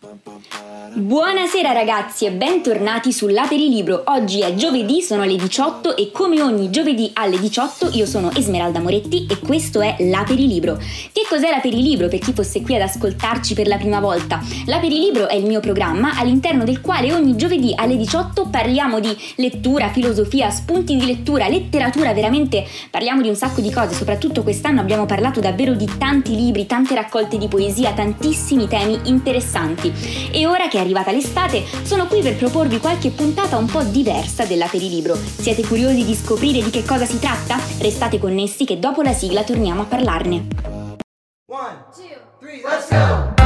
Buonasera ragazzi e bentornati sull'Aperilibro. Oggi è giovedì, sono le 18 e come ogni giovedì alle 18 io sono Esmeralda Moretti e questo è l'Aperilibro. Che cos'è l'Aperilibro per chi fosse qui ad ascoltarci per la prima volta? L'Aperilibro è il mio programma all'interno del quale ogni giovedì alle 18 parliamo di lettura, filosofia, spunti di lettura, letteratura, veramente parliamo di un sacco di cose, soprattutto quest'anno abbiamo parlato davvero di tanti libri, tante raccolte di poesia, tantissimi temi interessanti. E ora che è arrivata l'estate, sono qui per proporvi qualche puntata un po' diversa della Perilibro. Siete curiosi di scoprire di che cosa si tratta? Restate connessi che dopo la sigla torniamo a parlarne. One, two, three, let's go!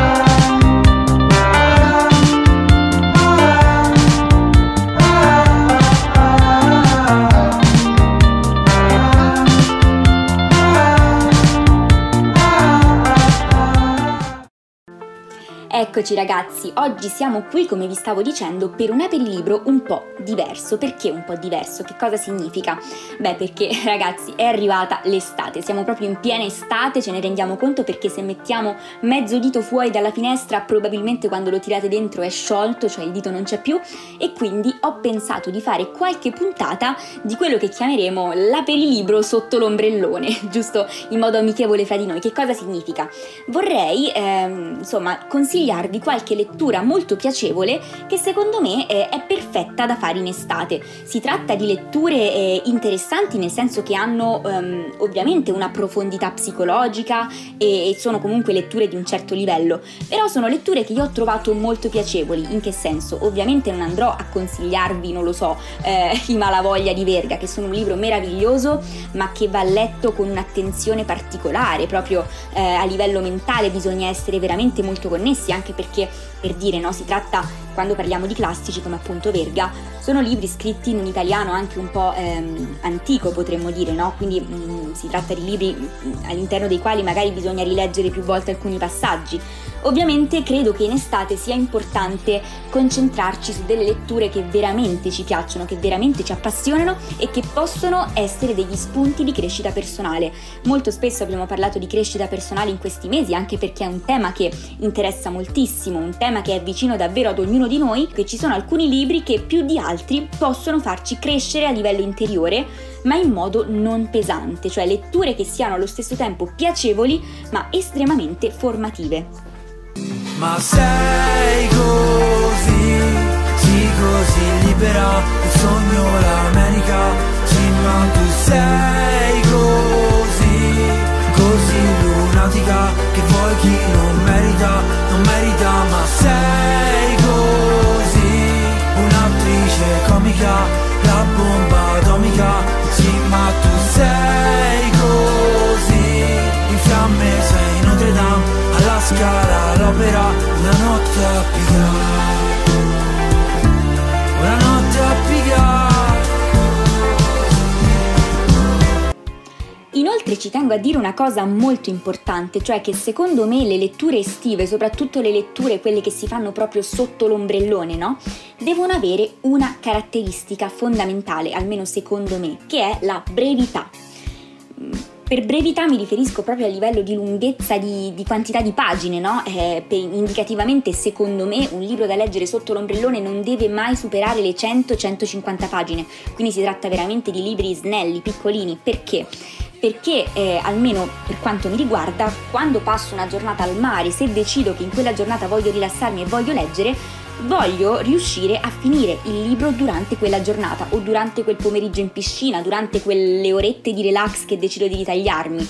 Eccoci ragazzi, oggi siamo qui come vi stavo dicendo per un aperilibro un po' diverso. Perché un po' diverso? Che cosa significa? Beh perché ragazzi è arrivata l'estate, siamo proprio in piena estate, ce ne rendiamo conto perché se mettiamo mezzo dito fuori dalla finestra probabilmente quando lo tirate dentro è sciolto, cioè il dito non c'è più e quindi ho pensato di fare qualche puntata di quello che chiameremo l'aperilibro sotto l'ombrellone, giusto in modo amichevole fra di noi. Che cosa significa? Vorrei ehm, insomma consigliare consigliarvi qualche lettura molto piacevole che secondo me è perfetta da fare in estate. Si tratta di letture eh, interessanti nel senso che hanno ehm, ovviamente una profondità psicologica e, e, sono comunque letture di un certo livello, però sono letture che io ho trovato molto piacevoli. In che senso? Ovviamente non andrò a consigliarvi, non lo so, eh, I Malavoglia di Verga, che sono un libro meraviglioso, ma che va letto con un'attenzione particolare, proprio eh, a livello mentale bisogna essere veramente molto connessi anche perché per dire no, si tratta, quando parliamo di classici come appunto Verga, sono libri scritti in un italiano anche un po' ehm, antico potremmo dire, no? Quindi mh, mm, si tratta di libri mh, mm, all'interno dei quali magari bisogna rileggere più volte alcuni passaggi. Ovviamente credo che in estate sia importante concentrarci su delle letture che veramente ci piacciono, che veramente ci appassionano e che possono essere degli spunti di crescita personale. Molto spesso abbiamo parlato di crescita personale in questi mesi anche perché è un tema che interessa moltissimo, un tema che è vicino davvero ad ognuno di noi, che ci sono alcuni libri che più di altri possono farci crescere a livello interiore, ma in modo non pesante, cioè letture che siano allo stesso tempo piacevoli ma estremamente formative. Ma sei così, sì così libera, sogno l'America, sì ma tu sei così lunatica, che vuoi chi non merita, non merita, ma sei così, un'attrice comica, la bomba atomica, sì ma tu sei così, in fiamme sei Notre Dame, alla scala l'opera, una notte a pigliare, Inoltre ci tengo a dire una cosa molto importante, cioè che secondo me le letture estive, soprattutto le letture quelle che si fanno proprio sotto l'ombrellone, no? Devono avere una caratteristica fondamentale, almeno secondo me, che è la brevità per brevità mi riferisco proprio a livello di lunghezza di, di quantità di pagine, no? Eh, per, indicativamente, secondo me, un libro da leggere sotto l'ombrellone non deve mai superare le 100-150 pagine, quindi si tratta veramente di libri snelli, piccolini. Perché? perché eh, almeno per quanto mi riguarda, quando passo una giornata al mare, se decido che in quella giornata voglio rilassarmi e voglio leggere, voglio riuscire a finire il libro durante quella giornata o durante quel pomeriggio in piscina, durante quelle orette di relax che decido di ritagliarmi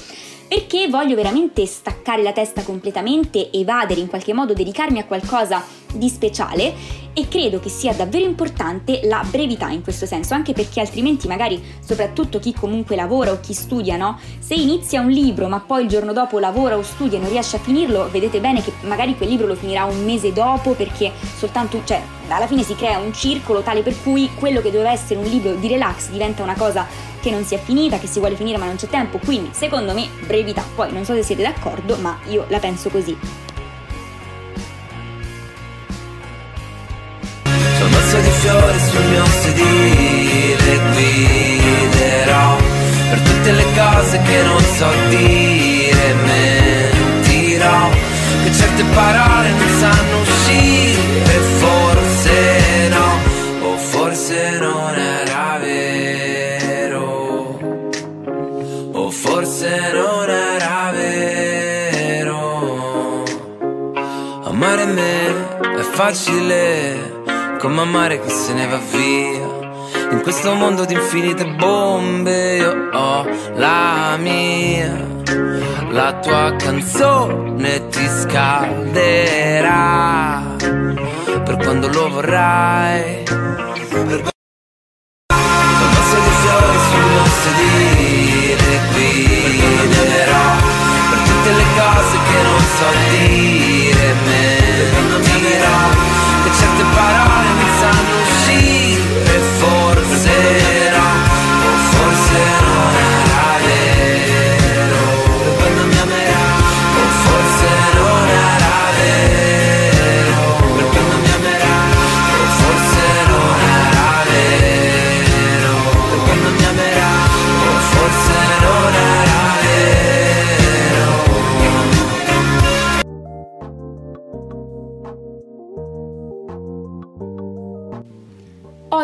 perché voglio veramente staccare la testa completamente, evadere in qualche modo, dedicarmi a qualcosa di speciale e credo che sia davvero importante la brevità in questo senso, anche perché altrimenti magari soprattutto chi comunque lavora o chi studia, no? Se inizia un libro ma poi il giorno dopo lavora o studia e non riesce a finirlo, vedete bene che magari quel libro lo finirà un mese dopo perché soltanto, cioè alla fine si crea un circolo tale per cui quello che doveva essere un libro di relax diventa una cosa che non si è finita, che si vuole finire ma non c'è tempo, quindi secondo me brevità, poi non so se siete d'accordo ma io la penso così. Sono mazzo di fiori sul mio sedile, guiderò per tutte le cose che non so dire, mentirò che certe parole non sanno uscire, forse no, o forse non è. Facile come amare chi se ne va via. In questo mondo di infinite bombe io ho la mia. La tua canzone ti scalderà per quando lo vorrai. Per posso di fiori sul mio sedile qui amerò per tutte le cose che non so dire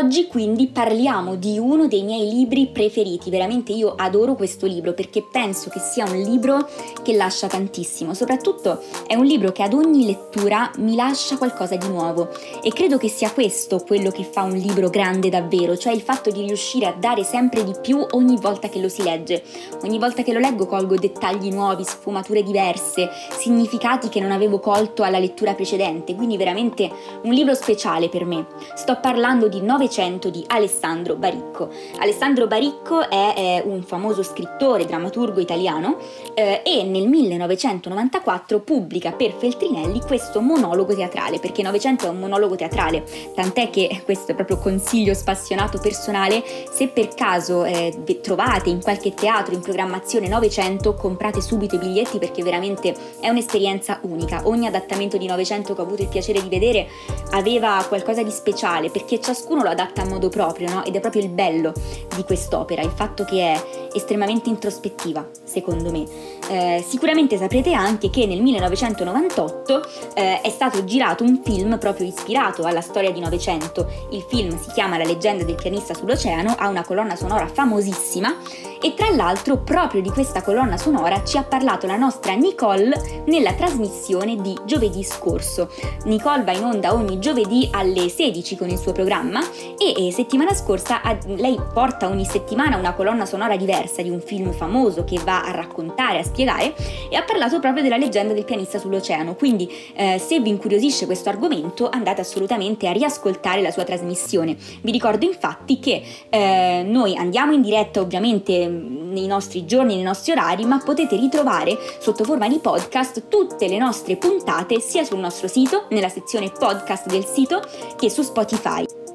Oggi quindi parliamo di uno dei miei libri preferiti, veramente io adoro questo libro perché penso che sia un libro che lascia tantissimo, soprattutto è un libro che ad ogni lettura mi lascia qualcosa di nuovo e credo che sia questo quello che fa un libro grande davvero, cioè il fatto di riuscire a dare sempre di più ogni volta che lo si legge. Ogni volta che lo leggo colgo dettagli nuovi, sfumature diverse, significati che non avevo colto alla lettura precedente, quindi veramente un libro speciale per me. Sto parlando di 900 di Alessandro Baricco. Alessandro Baricco è, eh, un famoso scrittore, drammaturgo italiano eh, e nel 1994 pubblica per Feltrinelli questo monologo teatrale, perché 900 è un monologo teatrale, tant'è che questo è proprio consiglio spassionato personale, se per caso eh, trovate in qualche teatro in programmazione 900 comprate subito i biglietti perché veramente è un'esperienza unica. Ogni adattamento di 900 che ho avuto il piacere di vedere aveva qualcosa di speciale perché ciascuno lo adatta a modo proprio, no? Ed è proprio il bello di quest'opera, il fatto che è estremamente introspettiva, secondo me. Eh, sicuramente saprete anche che nel 1998 eh, è stato girato un film proprio ispirato alla storia di Novecento. Il film si chiama La leggenda del pianista sull'oceano, ha una colonna sonora famosissima e tra l'altro proprio di questa colonna sonora ci ha parlato la nostra Nicole nella trasmissione di giovedì scorso. Nicole va in onda ogni giovedì alle 16 con il suo programma e settimana scorsa lei porta ogni settimana una colonna sonora diversa di un film famoso che va a raccontare, a spiegare e ha parlato proprio della leggenda del pianista sull'oceano. Quindi eh, se vi incuriosisce questo argomento andate assolutamente a riascoltare la sua trasmissione. Vi ricordo infatti che eh, noi andiamo in diretta ovviamente nei nostri giorni, nei nostri orari, ma potete ritrovare sotto forma di podcast tutte le nostre puntate sia sul nostro sito, nella sezione podcast del sito, che su Spotify.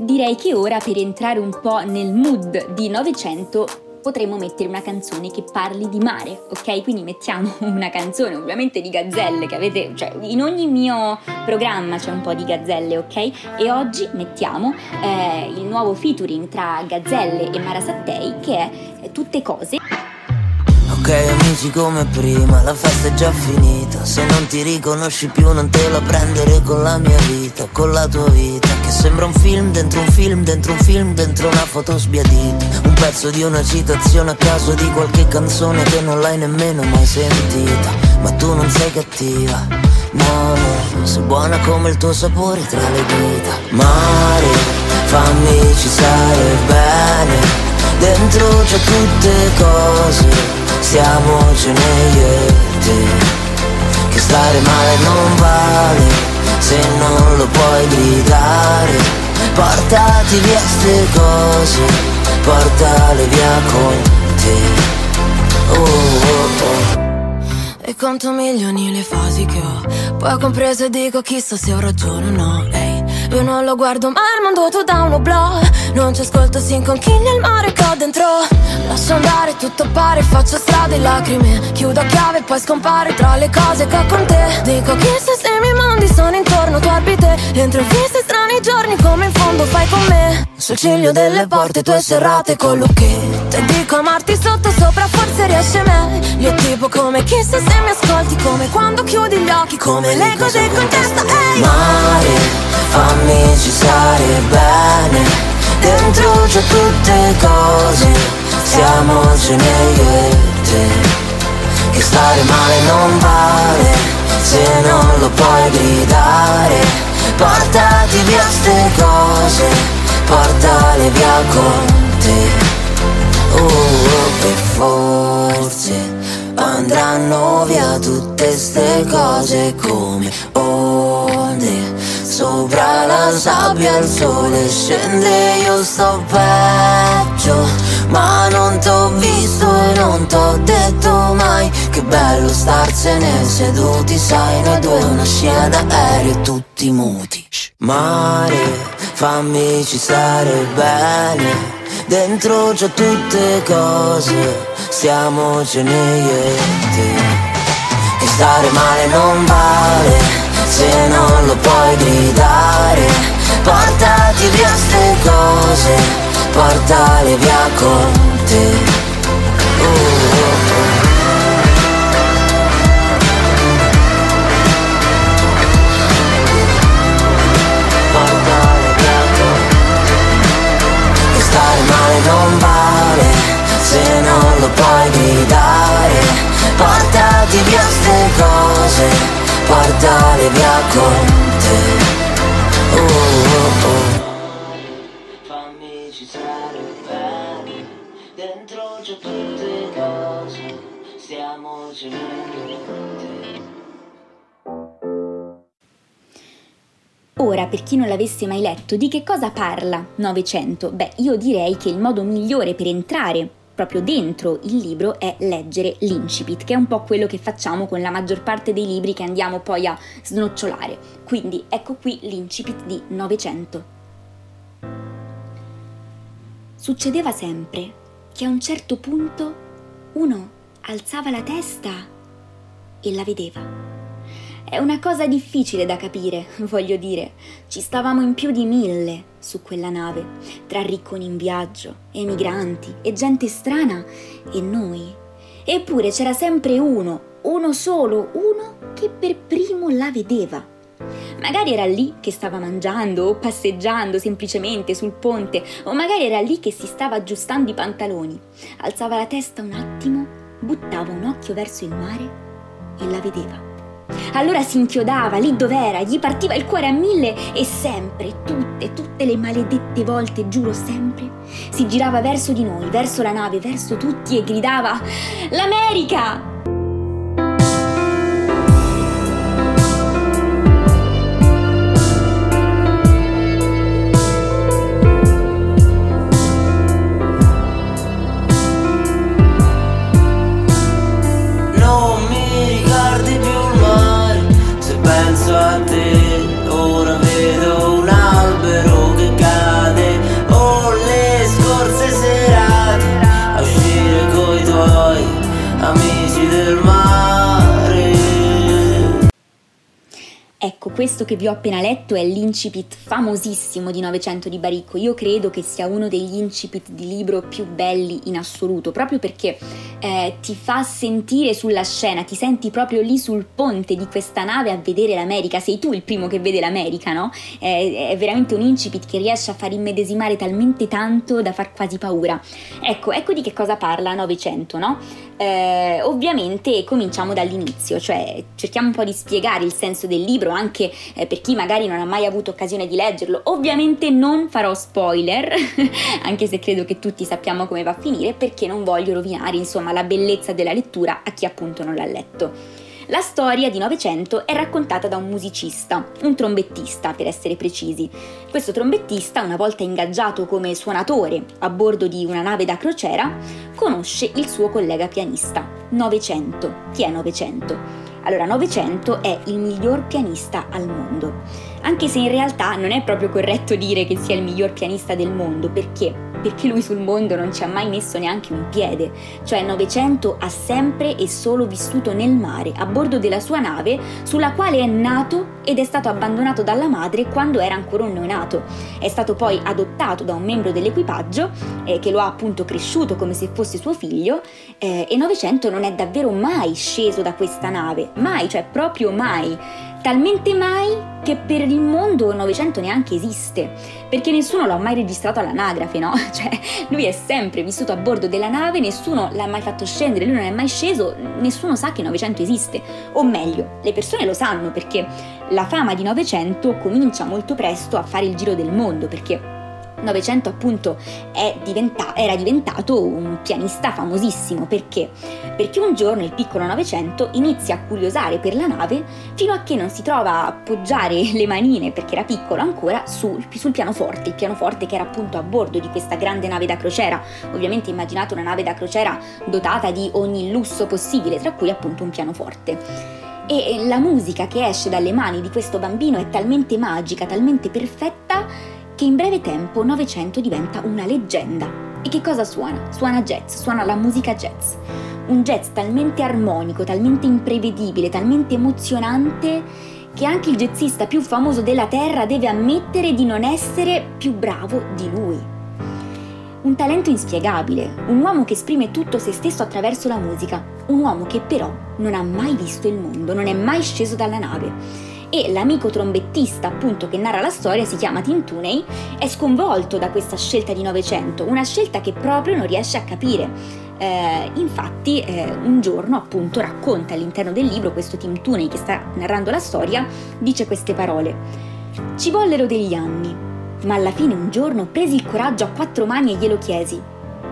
Direi che ora per entrare un po' nel mood di Novecento potremmo mettere una canzone che parli di mare, ok? Quindi mettiamo una canzone ovviamente di gazzelle che avete, cioè in ogni mio programma c'è un po' di gazzelle, ok? E oggi mettiamo eh, il nuovo featuring tra gazzelle e Mara Sattei che è eh, Tutte cose. Ok amici come prima, la festa è già finita Se non ti riconosci più non te la prendere con la mia vita Con la tua vita Che sembra un film dentro un film dentro un film dentro una foto sbiadita. Un pezzo di una citazione a caso di qualche canzone che non l'hai nemmeno mai sentita. Ma tu non sei cattiva No, no, sei buona come il tuo sapore tra le dita. Mare, fammi ci stare bene. Dentro c'è tutte cose Stiamocene io e te. Che stare male non vale Se non lo puoi gridare Portati via ste cose Portale via con te. Oh oh oh. E conto milioni le fasi che ho. Poi ho compreso e dico chissà se ho ragione o no. Ehi, io non lo guardo ma mondo tu da un oblò Non ci ascolto si inconchiglia il mare che ho dentro. Lascio andare tutto pare faccio strade e lacrime. Chiudo a chiave e poi scompare tra le cose che ho con te. Dico chissà se i miei mondi sono intorno tu orbite Entro in fisse strani giorni come in fondo fai con me. Sul ciglio delle porte tue serrate con lucchetto E dico amarti sotto sopra forse riesce meglio Tipo come chissà se mi ascolti Come quando chiudi gli occhi Come le cose con testa ehi! Mare, fammi ci stare bene. Dentro c'è tutte cose Stiamocene io e te. Che stare male non vale se non lo puoi gridare, portati via ste cose, portale via con te. Oh, oh, e forse andranno via tutte ste cose come onde Sopra la sabbia il sole scende, io sto peggio. Ma non t'ho visto e non t'ho detto mai Che bello starsene seduti, sai Noi due una scena d'aereo tutti muti. Mare, fammi ci stare bene. Dentro c'ho tutte cose, stiamocene io e te Che stare male non vale se non lo puoi gridare Portati via ste cose Portale via con te oh. stare male non vale se non lo puoi gridare portati via ste cose portare via con te. Oh, oh, oh. Fammi ci stare bene, dentro c'è tutte cose, stiamo Ora, per chi non l'avesse mai letto, di che cosa parla Novecento? Beh, io direi che il modo migliore per entrare proprio dentro il libro è leggere l'incipit, che è un po' quello che facciamo con la maggior parte dei libri che andiamo poi a snocciolare. Quindi ecco qui l'incipit di Novecento. Succedeva sempre che a un certo punto uno alzava la testa e la vedeva. È una cosa difficile da capire, voglio dire. Ci stavamo in più di mille su quella nave, tra ricconi in viaggio, emigranti e gente strana e noi. Eppure c'era sempre uno, uno solo, uno che per primo la vedeva. Magari era lì che stava mangiando o passeggiando semplicemente sul ponte, o magari era lì che si stava aggiustando i pantaloni. Alzava la testa un attimo, buttava un occhio verso il mare e la vedeva. Allora si inchiodava lì dov'era, gli partiva il cuore a mille e sempre, tutte, tutte le maledette volte, giuro sempre, si girava verso di noi, verso la nave, verso tutti e gridava L'America! Questo che vi ho appena letto è l'incipit famosissimo di Novecento di Baricco. Io credo che sia uno degli incipit di libro più belli in assoluto, proprio perché eh, ti fa sentire sulla scena, ti senti proprio lì sul ponte di questa nave a vedere l'America. Sei tu il primo che vede l'America, no? È, è veramente un incipit che riesce a far immedesimare talmente tanto da far quasi paura. Ecco, ecco di che cosa parla Novecento, no? Eh, ovviamente cominciamo dall'inizio, cioè cerchiamo un po' di spiegare il senso del libro anche eh, per chi magari non ha mai avuto occasione di leggerlo. Ovviamente non farò spoiler, anche se credo che tutti sappiamo come va a finire, perché non voglio rovinare insomma la bellezza della lettura a chi appunto non l'ha letto. La storia di Novecento è raccontata da un musicista, un trombettista per essere precisi. Questo trombettista, una volta ingaggiato come suonatore a bordo di una nave da crociera, conosce il suo collega pianista, Novecento. Chi è Novecento? Allora, Novecento è il miglior pianista al mondo, anche se in realtà non è proprio corretto dire che sia il miglior pianista del mondo, perché perché lui sul mondo non ci ha mai messo neanche un piede, cioè Novecento ha sempre e solo vissuto nel mare, a bordo della sua nave, sulla quale è nato ed è stato abbandonato dalla madre quando era ancora un neonato. È stato poi adottato da un membro dell'equipaggio eh, che lo ha appunto cresciuto come se fosse suo figlio eh, e Novecento non è davvero mai sceso da questa nave, mai, cioè proprio mai. Talmente mai che per il mondo Novecento neanche esiste, perché nessuno l'ha mai registrato all'anagrafe, no? Cioè, lui è sempre vissuto a bordo della nave, nessuno l'ha mai fatto scendere, lui non è mai sceso, nessuno sa che Novecento esiste. O meglio, le persone lo sanno perché la fama di Novecento comincia molto presto a fare il giro del mondo, perché Novecento appunto diventa- era diventato un pianista famosissimo perché? Perché un giorno il piccolo Novecento inizia a curiosare per la nave fino a che non si trova a appoggiare le manine, perché era piccolo ancora, sul, sul pianoforte, il pianoforte che era appunto a bordo di questa grande nave da crociera. Ovviamente immaginate una nave da crociera dotata di ogni lusso possibile, tra cui appunto un pianoforte e la musica che esce dalle mani di questo bambino è talmente magica, talmente perfetta che in breve tempo Novecento diventa una leggenda. E che cosa suona? Suona jazz, suona la musica jazz. Un jazz talmente armonico, talmente imprevedibile, talmente emozionante che anche il jazzista più famoso della Terra deve ammettere di non essere più bravo di lui. Un talento inspiegabile, un uomo che esprime tutto se stesso attraverso la musica, un uomo che però non ha mai visto il mondo, non è mai sceso dalla nave e l'amico trombettista appunto che narra la storia si chiama Tim Tooney, è sconvolto da questa scelta di Novecento, una scelta che proprio non riesce a capire. Eh, infatti eh, un giorno appunto racconta all'interno del libro questo Tim Tooney che sta narrando la storia, dice queste parole. Ci vollero degli anni, ma alla fine un giorno presi il coraggio a quattro mani e glielo chiesi.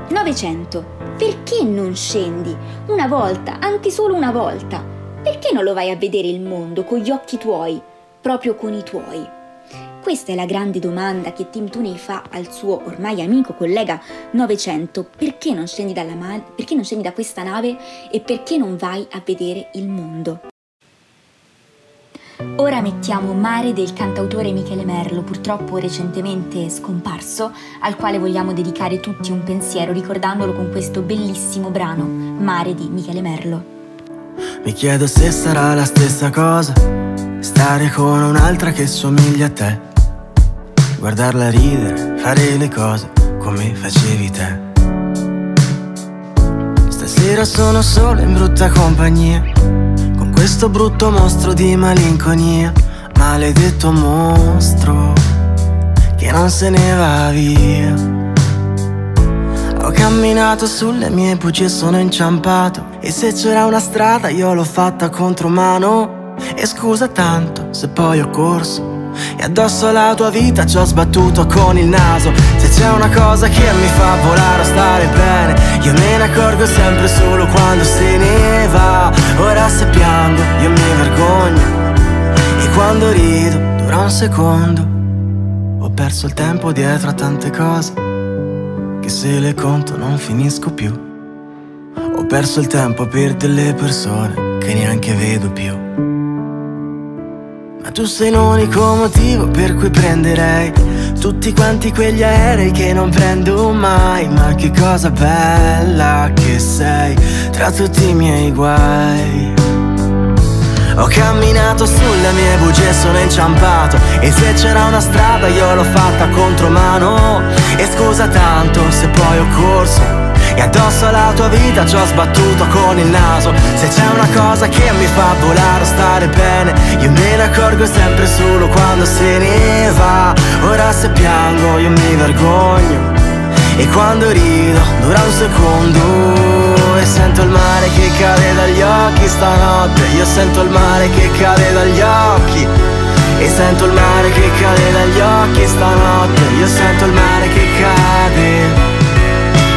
Novecento, perché non scendi? Una volta, anche solo una volta perché non lo vai a vedere il mondo con gli occhi tuoi, proprio con i tuoi? Questa è la grande domanda che Tim Tooney fa al suo ormai amico collega Novecento. Perché non scendi, ma- perché non scendi da questa nave e perché non vai a vedere il mondo? Ora mettiamo Mare del cantautore Michele Merlo, purtroppo recentemente scomparso, al quale vogliamo dedicare tutti un pensiero ricordandolo con questo bellissimo brano, Mare di Michele Merlo. Mi chiedo se sarà la stessa cosa Stare con un'altra che somiglia a te. Guardarla ridere, fare le cose come facevi te. Stasera sono solo in brutta compagnia Con questo brutto mostro di malinconia. Maledetto mostro Che non se ne va via ho camminato sulle mie bugie sono inciampato. E se c'era una strada io l'ho fatta contro mano. E scusa tanto se poi ho corso. E addosso alla tua vita ci ho sbattuto con il naso. Se c'è una cosa che mi fa volare o stare bene Io me ne accorgo sempre solo quando se ne va. Ora se piango io mi vergogno. E quando rido dura un secondo. Ho perso il tempo dietro a tante cose che se le conto non finisco più. Ho perso il tempo per delle persone che neanche vedo più. Ma tu sei l'unico motivo per cui prenderei tutti quanti quegli aerei che non prendo mai. Ma che cosa bella che sei tra tutti i miei guai. Ho camminato sulle mie bugie, sono inciampato. E se c'era una strada io l'ho fatta contro mano. E scusa tanto se poi ho corso. E addosso alla tua vita ci ho sbattuto con il naso. Se c'è una cosa che mi fa volare o stare bene Io me ne accorgo sempre solo quando se ne va. Ora se piango io mi vergogno E quando rido dura un secondo. E sento il mare che cade dagli occhi stanotte. Io sento il mare che cade dagli occhi. E sento il mare che cade dagli occhi stanotte. Io sento il mare che cade.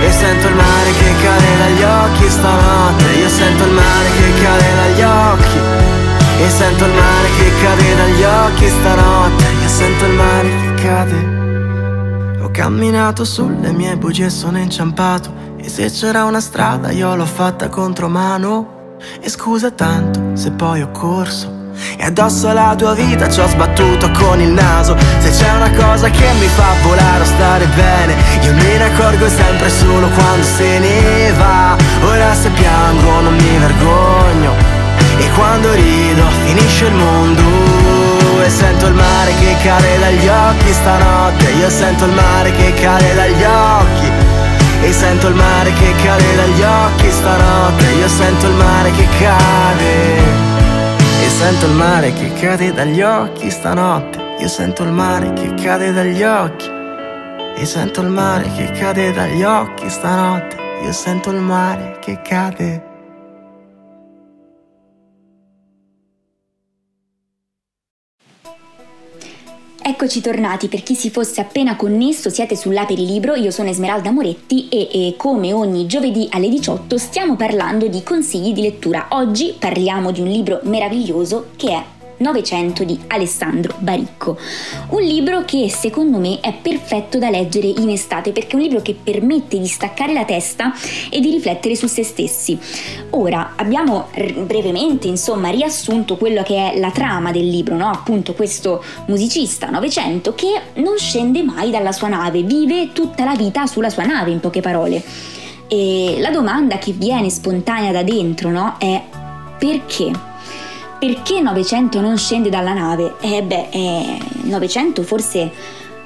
E sento il mare che cade dagli occhi stanotte. Io sento il mare che cade dagli occhi. E sento il mare che cade dagli occhi stanotte. Io sento il mare che cade camminato sulle mie bugie sono inciampato. E se c'era una strada io l'ho fatta contro mano. E scusa tanto se poi ho corso. E addosso alla tua vita ci ho sbattuto con il naso. Se c'è una cosa che mi fa volare o stare bene Io me ne accorgo sempre solo quando se ne va. Ora se piango non mi vergogno E quando rido finisce il mondo E sento il mare che cade dagli occhi stanotte Io sento il mare che cade dagli occhi e sento il mare che cade dagli occhi stanotte Io sento il mare che cade E sento il mare che cade dagli occhi stanotte. Io sento il mare che cade dagli occhi. Io sento il mare che cade dagli occhi stanotte. Io sento il mare che cade. Eccoci tornati, per chi si fosse appena connesso siete sull'Aperi Libro, io sono Esmeralda Moretti e, e, come ogni giovedì alle 18 stiamo parlando di consigli di lettura. Oggi parliamo di un libro meraviglioso che è 900 di Alessandro Baricco. Un libro che secondo me è perfetto da leggere in estate perché è un libro che permette di staccare la testa e di riflettere su se stessi. Ora abbiamo brevemente insomma riassunto quello che è la trama del libro, no? appunto questo musicista 900 che non scende mai dalla sua nave, vive tutta la vita sulla sua nave in poche parole. E la domanda che viene spontanea da dentro no? è perché? Perché 900 non scende dalla nave? Eh beh, eh, 900 forse,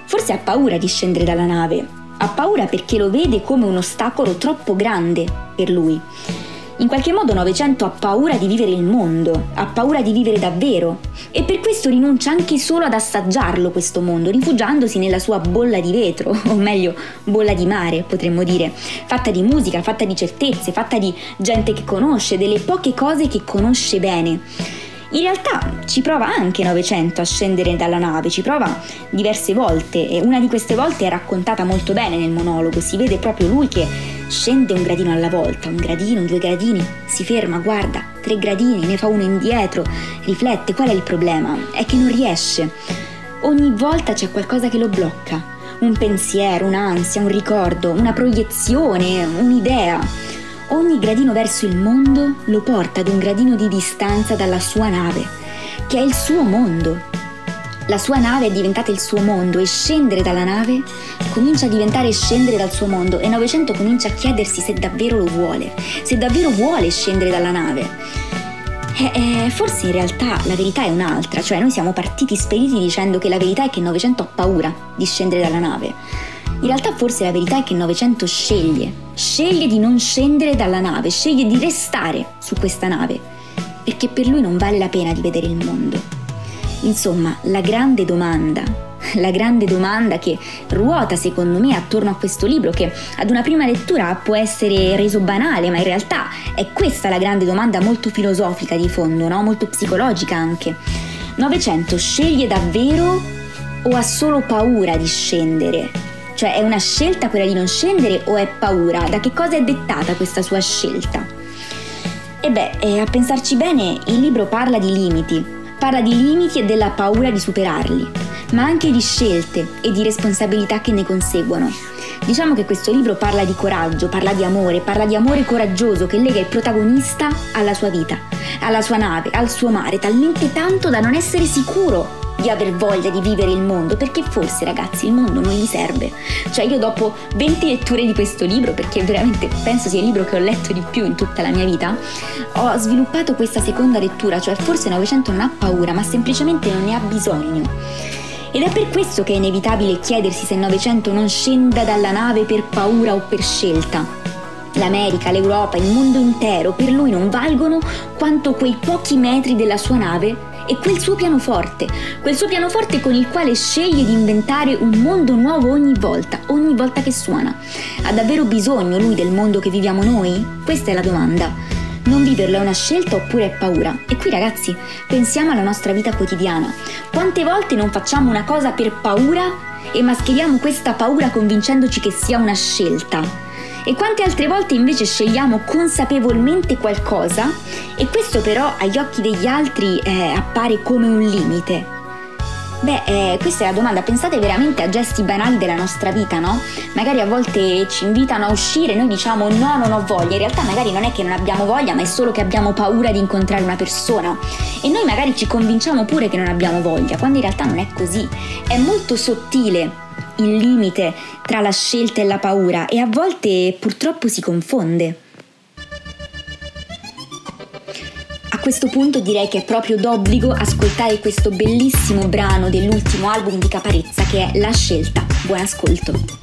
forse ha paura di scendere dalla nave. Ha paura perché lo vede come un ostacolo troppo grande per lui. In qualche modo 900 ha paura di vivere il mondo, ha paura di vivere davvero e per questo rinuncia anche solo ad assaggiarlo questo mondo, rifugiandosi nella sua bolla di vetro, o meglio bolla di mare potremmo dire, fatta di musica, fatta di certezze, fatta di gente che conosce, delle poche cose che conosce bene. In realtà ci prova anche 900 a scendere dalla nave, ci prova diverse volte e una di queste volte è raccontata molto bene nel monologo, si vede proprio lui che scende un gradino alla volta, un gradino, due gradini, si ferma, guarda, tre gradini, ne fa uno indietro, riflette, qual è il problema? È che non riesce. Ogni volta c'è qualcosa che lo blocca, un pensiero, un'ansia, un ricordo, una proiezione, un'idea. Ogni gradino verso il mondo lo porta ad un gradino di distanza dalla sua nave, che è il suo mondo. La sua nave è diventata il suo mondo e scendere dalla nave comincia a diventare scendere dal suo mondo e 900 comincia a chiedersi se davvero lo vuole, se davvero vuole scendere dalla nave. Eh, eh, forse in realtà la verità è un'altra, cioè noi siamo partiti spediti dicendo che la verità è che 900 ha paura di scendere dalla nave. In realtà forse la verità è che 900 sceglie sceglie di non scendere dalla nave, sceglie di restare su questa nave, perché per lui non vale la pena di vedere il mondo. Insomma, la grande domanda, la grande domanda che ruota secondo me attorno a questo libro, che ad una prima lettura può essere reso banale, ma in realtà è questa la grande domanda molto filosofica di fondo, no? molto psicologica anche. 900 sceglie davvero o ha solo paura di scendere? Cioè è una scelta quella di non scendere o è paura? Da che cosa è dettata questa sua scelta? E beh, eh, a pensarci bene, il libro parla di limiti, parla di limiti e della paura di superarli, ma anche di scelte e di responsabilità che ne conseguono. Diciamo che questo libro parla di coraggio, parla di amore, parla di amore coraggioso che lega il protagonista alla sua vita, alla sua nave, al suo mare, talmente tanto da non essere sicuro di aver voglia di vivere il mondo, perché forse ragazzi il mondo non gli serve. Cioè io dopo 20 letture di questo libro, perché veramente penso sia il libro che ho letto di più in tutta la mia vita, ho sviluppato questa seconda lettura, cioè forse 900 non ha paura, ma semplicemente non ne ha bisogno. Ed è per questo che è inevitabile chiedersi se 900 non scenda dalla nave per paura o per scelta. L'America, l'Europa, il mondo intero per lui non valgono quanto quei pochi metri della sua nave e quel suo pianoforte, quel suo pianoforte con il quale sceglie di inventare un mondo nuovo ogni volta, ogni volta che suona. Ha davvero bisogno lui del mondo che viviamo noi? Questa è la domanda. Non viverlo è una scelta oppure è paura? E qui ragazzi, pensiamo alla nostra vita quotidiana. Quante volte non facciamo una cosa per paura e mascheriamo questa paura convincendoci che sia una scelta? E quante altre volte invece scegliamo consapevolmente qualcosa e questo però agli occhi degli altri eh, appare come un limite. Beh, eh, questa è la domanda, pensate veramente a gesti banali della nostra vita, no? Magari a volte ci invitano a uscire, noi diciamo no, non ho voglia, in realtà magari non è che non abbiamo voglia, ma è solo che abbiamo paura di incontrare una persona e noi magari ci convinciamo pure che non abbiamo voglia, quando in realtà non è così, è molto sottile il limite tra la scelta e la paura e a volte purtroppo si confonde. A questo punto direi che è proprio d'obbligo ascoltare questo bellissimo brano dell'ultimo album di Caparezza che è La scelta. Buon ascolto.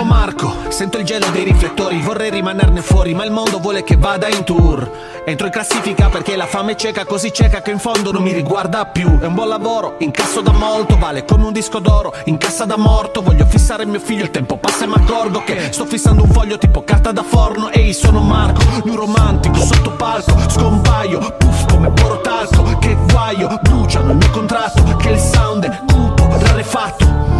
Chiamo Marco, sento il gelo dei riflettori, vorrei rimanerne fuori, ma il mondo vuole che vada in tour. Entro in classifica perché la fame è cieca, così cieca che in fondo non mi riguarda più. È un buon lavoro, incasso da molto, vale come un disco d'oro, in cassa da morto. Voglio fissare mio figlio, il tempo passa e mi accorgo che sto fissando un foglio tipo carta da forno. Ehi, sono Marco, lui romantico, sotto palco, scompaio, puff come porotalco. Che guaio, bruciano il mio contratto, che il sound è cupo, rarefatto.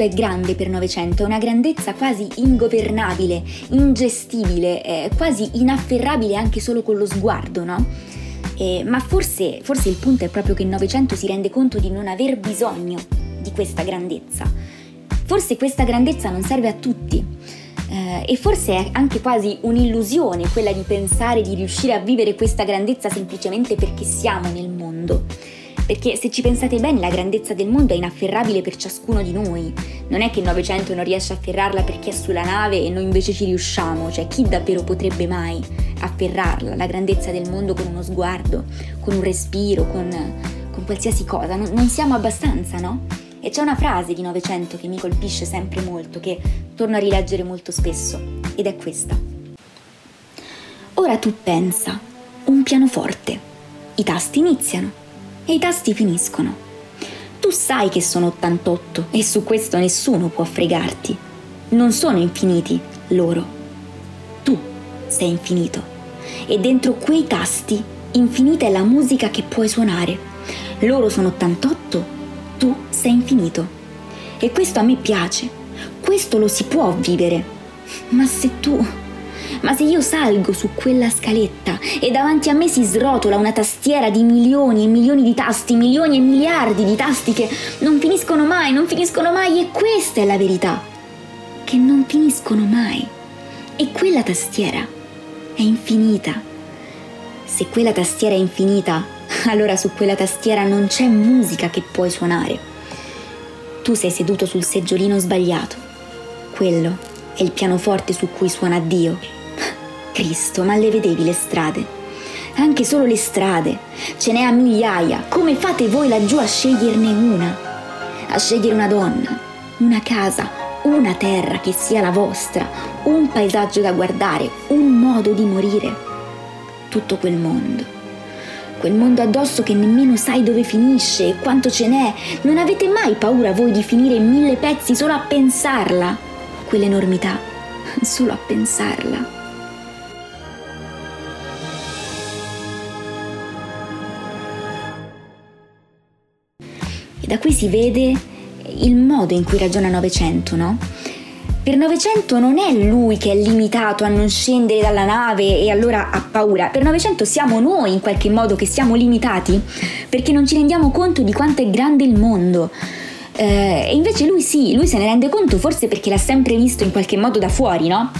Mondo è grande per Novecento, è una grandezza quasi ingovernabile, ingestibile, eh, quasi inafferrabile anche solo con lo sguardo, no? Eh, ma forse, forse il punto è proprio che il Novecento si rende conto di non aver bisogno di questa grandezza. Forse questa grandezza non serve a tutti. Eh, e forse è anche quasi un'illusione quella di pensare di riuscire a vivere questa grandezza semplicemente perché siamo nel mondo. Perché se ci pensate bene, la grandezza del mondo è inafferrabile per ciascuno di noi. Non è che il Novecento non riesce a afferrarla perché è sulla nave e noi invece ci riusciamo, cioè chi davvero potrebbe mai afferrarla, la grandezza del mondo con uno sguardo, con un respiro, con, con qualsiasi cosa? Non, non siamo abbastanza, no? E c'è una frase di Novecento che mi colpisce sempre molto, che torno a rileggere molto spesso, ed è questa. Ora tu pensa, un pianoforte. I tasti iniziano e i tasti finiscono. Tu sai che sono 88 e su questo nessuno può fregarti. Non sono infiniti loro. Tu sei infinito. E dentro quei tasti infinita è la musica che puoi suonare. Loro sono 88 tu sei infinito. E questo a me piace, questo lo si può vivere. Ma se tu... Ma se io salgo su quella scaletta e davanti a me si srotola una tastiera di milioni e milioni di tasti, milioni e miliardi di tasti che non finiscono mai, non finiscono mai e questa è la verità, che non finiscono mai. E quella tastiera è infinita. Se quella tastiera è infinita, allora su quella tastiera non c'è musica che puoi suonare. Tu sei seduto sul seggiolino sbagliato. Quello è il pianoforte su cui suona Dio. Cristo, ma le vedevi le strade? Anche solo le strade. Ce n'è a migliaia. Come fate voi laggiù a sceglierne una? A scegliere una donna, una casa, una terra che sia la vostra, un paesaggio da guardare, un modo di morire. Tutto quel mondo quel mondo addosso che nemmeno sai dove finisce e quanto ce n'è. Non avete mai paura voi di finire in mille pezzi solo a pensarla? Quell'enormità, solo a pensarla. Da qui si vede il modo in cui ragiona Novecento, no? Per Novecento non è lui che è limitato a non scendere dalla nave e allora ha paura. Per Novecento siamo noi in qualche modo che siamo limitati perché non ci rendiamo conto di quanto è grande il mondo. Eh, e invece lui sì, lui se ne rende conto forse perché l'ha sempre visto in qualche modo da fuori, no?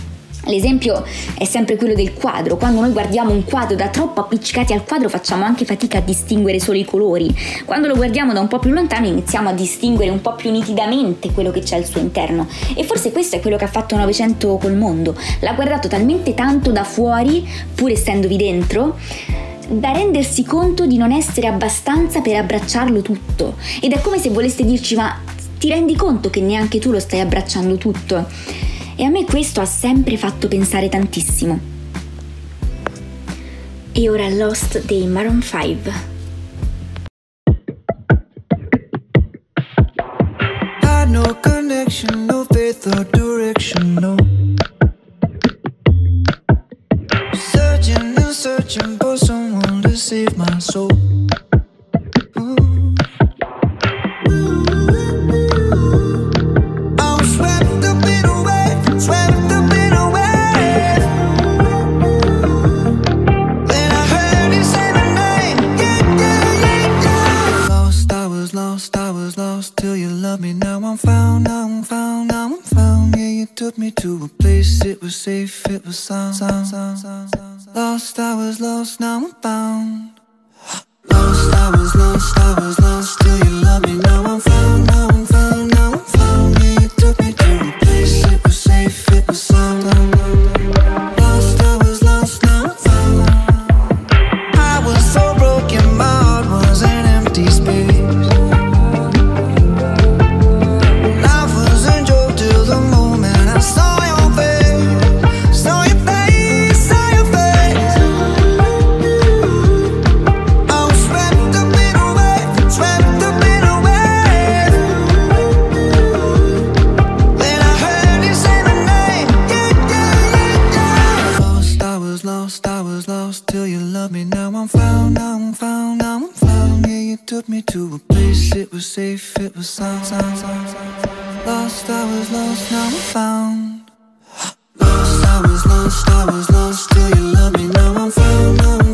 L'esempio è sempre quello del quadro. Quando noi guardiamo un quadro da troppo appiccicati al quadro facciamo anche fatica a distinguere solo i colori. Quando lo guardiamo da un po' più lontano iniziamo a distinguere un po' più nitidamente quello che c'è al suo interno. E forse questo è quello che ha fatto Novecento col mondo. L'ha guardato talmente tanto da fuori, pur essendovi dentro, da rendersi conto di non essere abbastanza per abbracciarlo tutto. Ed è come se voleste dirci ma ti rendi conto che neanche tu lo stai abbracciando tutto? E a me questo ha sempre fatto pensare tantissimo. E ora Lost dei Maroon 5. no connection, no faith or direction, no. Searching and searching for someone to save my soul. Do you love me. Now I'm found, now I'm found, now I'm found. Yeah, you took me to a place, it was safe, it was sound. sound, sound, sound. Lost, I was lost, now I'm found. Lost, I was lost, I was lost Do you love me. Now I'm found, now I'm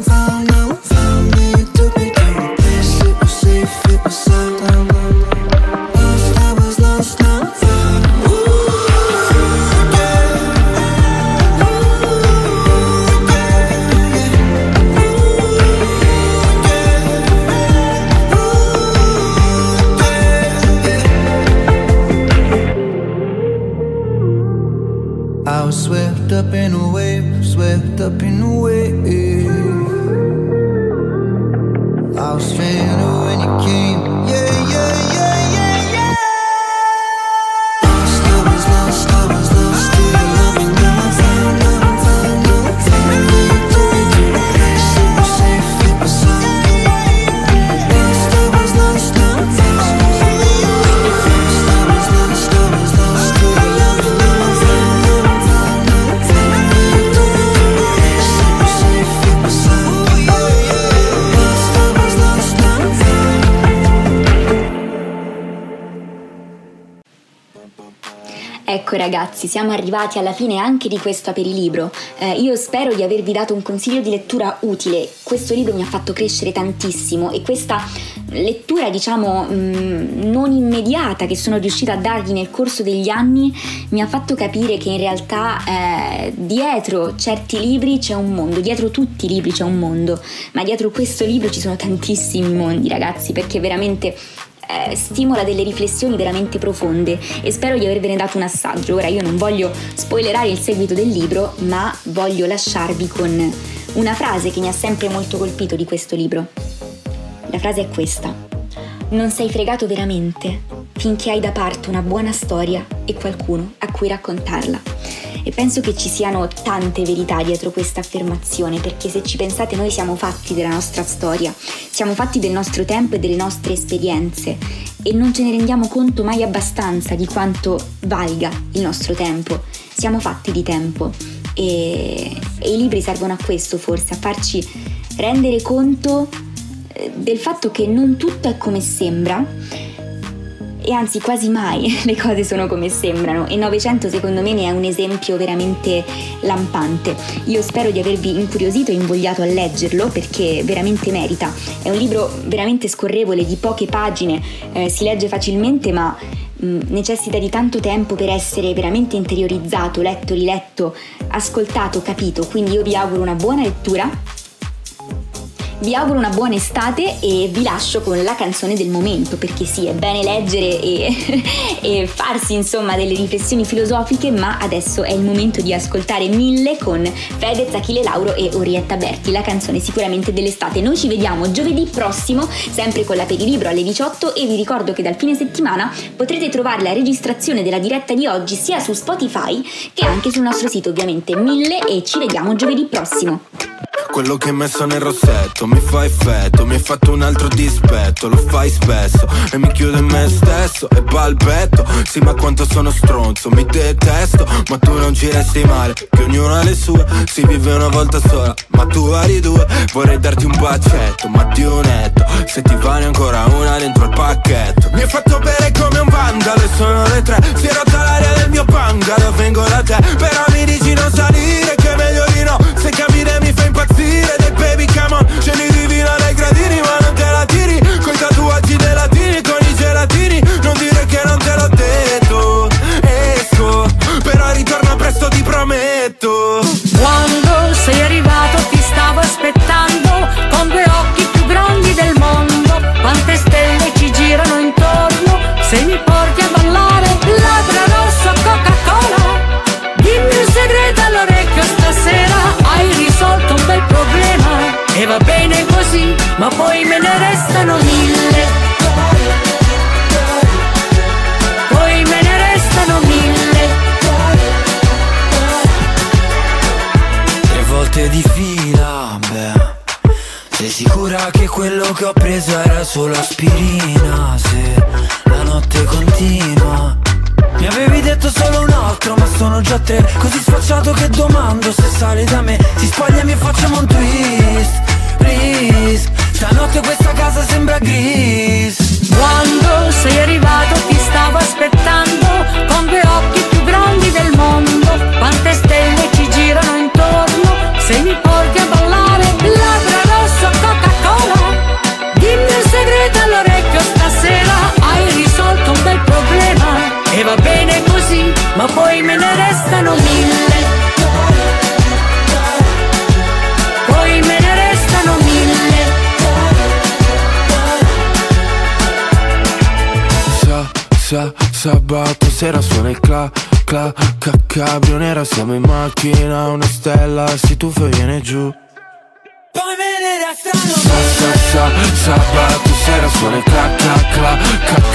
Ecco ragazzi, siamo arrivati alla fine anche di questo aperilibro. Eh, io spero di avervi dato un consiglio di lettura utile. Questo libro mi ha fatto crescere tantissimo e questa lettura, diciamo, mh, mm, non immediata che sono riuscita a dargli nel corso degli anni mi ha fatto capire che in realtà eh, dietro certi libri c'è un mondo, dietro tutti i libri c'è un mondo, ma dietro questo libro ci sono tantissimi mondi, ragazzi, perché veramente eh, stimola delle riflessioni veramente profonde e spero di avervene dato un assaggio. Ora io non voglio spoilerare il seguito del libro, ma voglio lasciarvi con una frase che mi ha sempre molto colpito di questo libro. La frase è questa. Non sei fregato veramente finché hai da parte una buona storia e qualcuno a cui raccontarla. E penso che ci siano tante verità dietro questa affermazione, perché se ci pensate noi siamo fatti della nostra storia, siamo fatti del nostro tempo e delle nostre esperienze e non ce ne rendiamo conto mai abbastanza di quanto valga il nostro tempo. Siamo fatti di tempo e, e i libri servono a questo forse, a farci rendere conto eh, del fatto che non tutto è come sembra e anzi quasi mai le cose sono come sembrano e 900 secondo me ne è un esempio veramente lampante. Io spero di avervi incuriosito e invogliato a leggerlo perché veramente merita. È un libro veramente scorrevole di poche pagine, eh, si legge facilmente ma mm, necessita di tanto tempo per essere veramente interiorizzato, letto, riletto, ascoltato, capito. Quindi io vi auguro una buona lettura vi auguro una buona estate e vi lascio con la canzone del momento, perché sì, è bene leggere e, e farsi insomma delle riflessioni filosofiche, ma adesso è il momento di ascoltare Mille con Fedez, Achille Lauro e Orietta Berti, la canzone sicuramente dell'estate. Noi ci vediamo giovedì prossimo, sempre con la Perilibro alle 18 e vi ricordo che dal fine settimana potrete trovare la registrazione della diretta di oggi sia su Spotify che anche sul nostro sito ovviamente Mille e ci vediamo giovedì prossimo. Quello che hai messo nel rossetto mi fa effetto Mi hai fatto un altro dispetto, lo fai spesso E mi chiudo in me stesso e balbetto. Sì ma quanto sono stronzo, mi detesto Ma tu non ci resti male, che ognuno ha le sue. Si vive una volta sola, ma tu vari due. Vorrei darti un bacetto, ma ti unetto Se ti vale ancora una dentro il pacchetto. Mi hai fatto bere come un vandalo e sono le tre. Si è rotta l'aria del mio bungalow, vengo da te Però solo aspirina? sabato sera suona il cla cla ca, cabrio nera Siamo in macchina, una stella si tuffa e viene giù. Poi venerdì strano sa, sa, Sabato sera suona il cla cla cla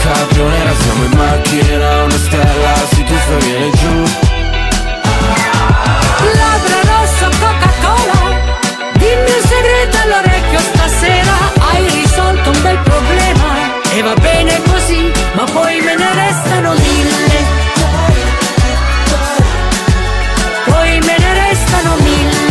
ca, nera Siamo in macchina, una stella si tuffa e viene giù. Labbra rossa, Coca-Cola Dimmi un segreto all'orecchio stasera Hai risolto un bel problema E va bene così ma poi me ne restano mille. Poi me ne restano mille.